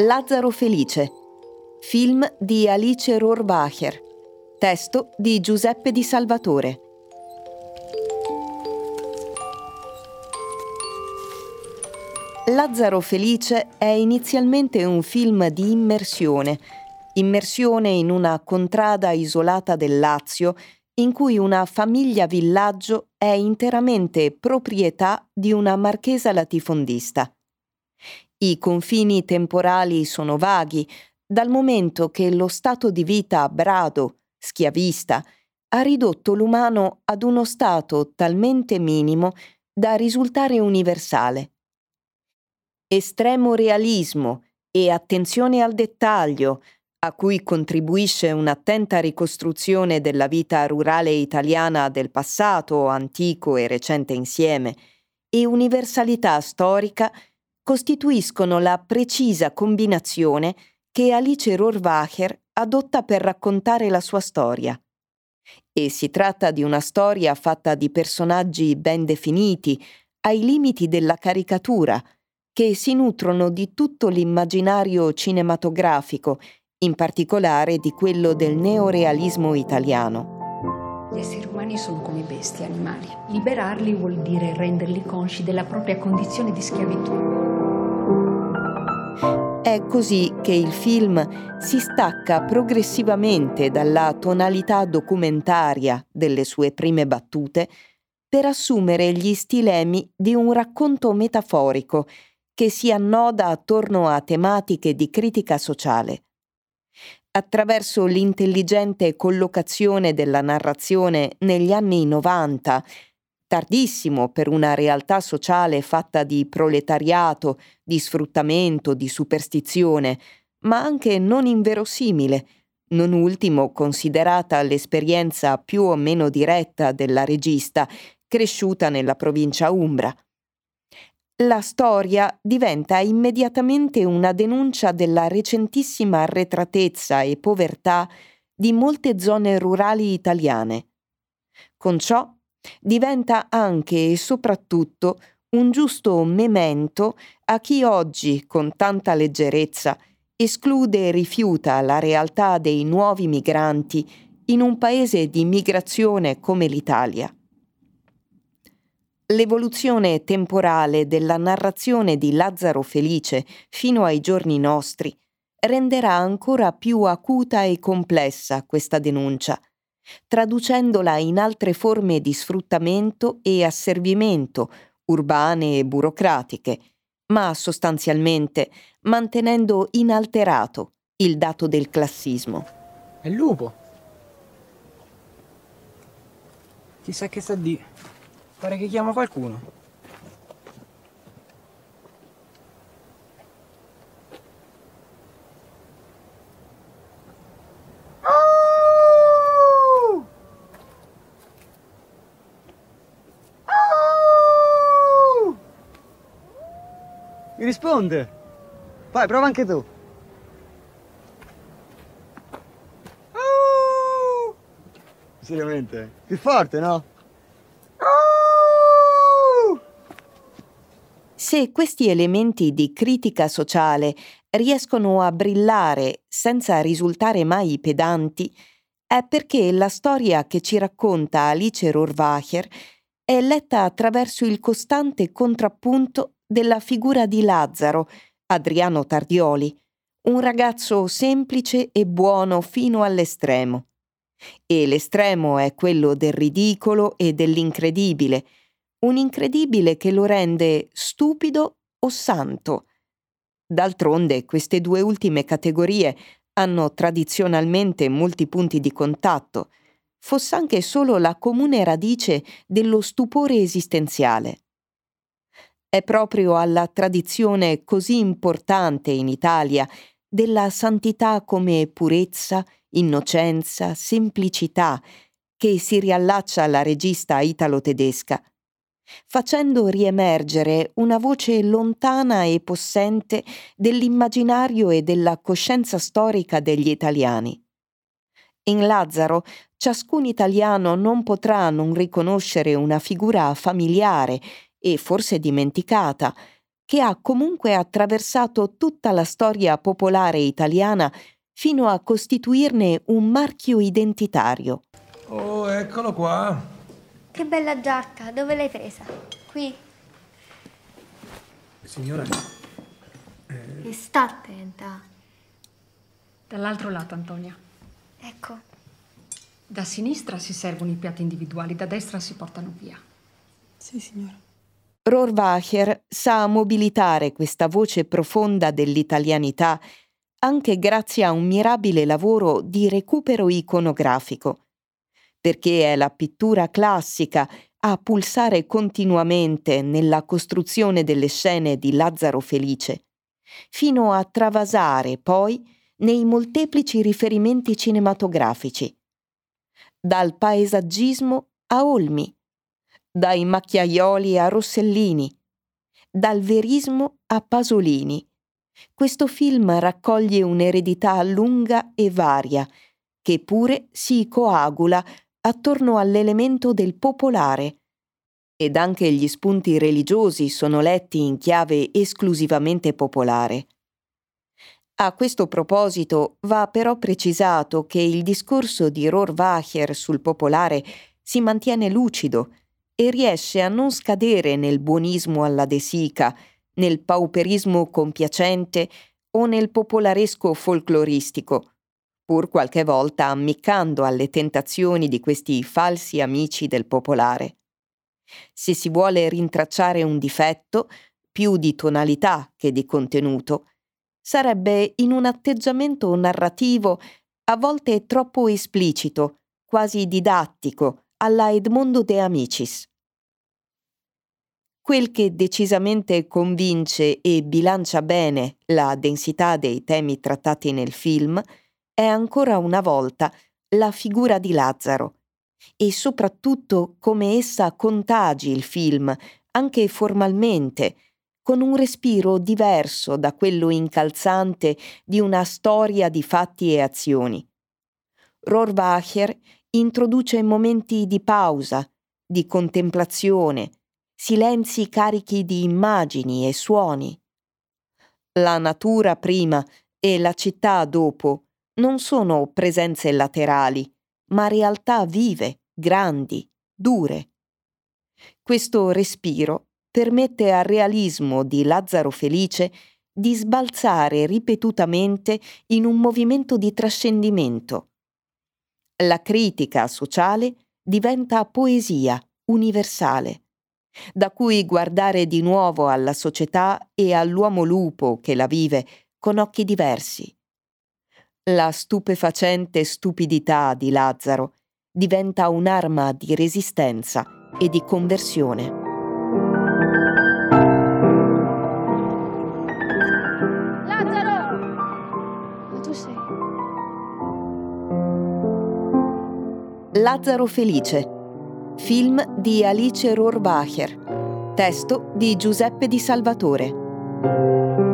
Lazzaro Felice, film di Alice Rohrwacher, testo di Giuseppe Di Salvatore. Lazzaro Felice è inizialmente un film di immersione, immersione in una contrada isolata del Lazio in cui una famiglia villaggio è interamente proprietà di una marchesa latifondista. I confini temporali sono vaghi, dal momento che lo stato di vita brado, schiavista, ha ridotto l'umano ad uno stato talmente minimo da risultare universale. Estremo realismo e attenzione al dettaglio, a cui contribuisce un'attenta ricostruzione della vita rurale italiana del passato, antico e recente insieme, e universalità storica costituiscono la precisa combinazione che Alice Rohrwacher adotta per raccontare la sua storia. E si tratta di una storia fatta di personaggi ben definiti, ai limiti della caricatura, che si nutrono di tutto l'immaginario cinematografico, in particolare di quello del neorealismo italiano. Gli esseri umani sono come bestie, animali. Liberarli vuol dire renderli consci della propria condizione di schiavitù. È così che il film si stacca progressivamente dalla tonalità documentaria delle sue prime battute per assumere gli stilemi di un racconto metaforico che si annoda attorno a tematiche di critica sociale. Attraverso l'intelligente collocazione della narrazione negli anni 90 tardissimo per una realtà sociale fatta di proletariato, di sfruttamento, di superstizione, ma anche non inverosimile, non ultimo considerata l'esperienza più o meno diretta della regista, cresciuta nella provincia umbra. La storia diventa immediatamente una denuncia della recentissima arretratezza e povertà di molte zone rurali italiane. Con ciò diventa anche e soprattutto un giusto memento a chi oggi, con tanta leggerezza, esclude e rifiuta la realtà dei nuovi migranti in un paese di migrazione come l'Italia. L'evoluzione temporale della narrazione di Lazzaro Felice fino ai giorni nostri renderà ancora più acuta e complessa questa denuncia, traducendola in altre forme di sfruttamento e asservimento, urbane e burocratiche, ma sostanzialmente mantenendo inalterato il dato del classismo. È il lupo. Chissà che sta di. Pare che chiama qualcuno. Mi risponde. Vai, prova anche tu. Oh! Seriamente? Più forte, no? Se questi elementi di critica sociale riescono a brillare senza risultare mai pedanti, è perché la storia che ci racconta Alice Rohrwacher è letta attraverso il costante contrappunto della figura di Lazzaro, Adriano Tardioli, un ragazzo semplice e buono fino all'estremo. E l'estremo è quello del ridicolo e dell'incredibile, un incredibile che lo rende stupido o santo. D'altronde queste due ultime categorie hanno tradizionalmente molti punti di contatto, fosse anche solo la comune radice dello stupore esistenziale. È proprio alla tradizione così importante in Italia della santità come purezza, innocenza, semplicità che si riallaccia la regista italo-tedesca, facendo riemergere una voce lontana e possente dell'immaginario e della coscienza storica degli italiani. In Lazzaro ciascun italiano non potrà non riconoscere una figura familiare e forse dimenticata, che ha comunque attraversato tutta la storia popolare italiana fino a costituirne un marchio identitario. Oh, eccolo qua. Che bella giacca, dove l'hai presa? Qui. Signora. E sta attenta. Dall'altro lato, Antonia. Ecco. Da sinistra si servono i piatti individuali, da destra si portano via. Sì, signora. Rohrwacher sa mobilitare questa voce profonda dell'italianità anche grazie a un mirabile lavoro di recupero iconografico, perché è la pittura classica a pulsare continuamente nella costruzione delle scene di Lazzaro Felice, fino a travasare poi nei molteplici riferimenti cinematografici, dal paesaggismo a Olmi, dai macchiaioli a Rossellini, dal verismo a Pasolini. Questo film raccoglie un'eredità lunga e varia, che pure si coagula attorno all'elemento del popolare. Ed anche gli spunti religiosi sono letti in chiave esclusivamente popolare. A questo proposito va però precisato che il discorso di Rohrwacher sul popolare si mantiene lucido e riesce a non scadere nel buonismo alla De Sica, nel pauperismo compiacente o nel popolaresco folcloristico, pur qualche volta ammiccando alle tentazioni di questi falsi amici del popolare. Se si vuole rintracciare un difetto, più di tonalità che di contenuto, sarebbe in un atteggiamento narrativo a volte troppo esplicito, quasi didattico, alla Edmondo de Amicis. Quel che decisamente convince e bilancia bene la densità dei temi trattati nel film è ancora una volta la figura di Lazzaro e soprattutto come essa contagi il film, anche formalmente, con un respiro diverso da quello incalzante di una storia di fatti e azioni. Rohrwacher introduce momenti di pausa, di contemplazione, silenzi carichi di immagini e suoni. La natura prima e la città dopo non sono presenze laterali, ma realtà vive, grandi, dure. Questo respiro permette al realismo di Lazzaro Felice di sbalzare ripetutamente in un movimento di trascendimento. La critica sociale diventa poesia universale, da cui guardare di nuovo alla società e all'uomo lupo che la vive con occhi diversi. La stupefacente stupidità di Lazzaro diventa un'arma di resistenza e di conversione. Lazzaro Felice, film di Alice Rohrbacher, testo di Giuseppe Di Salvatore.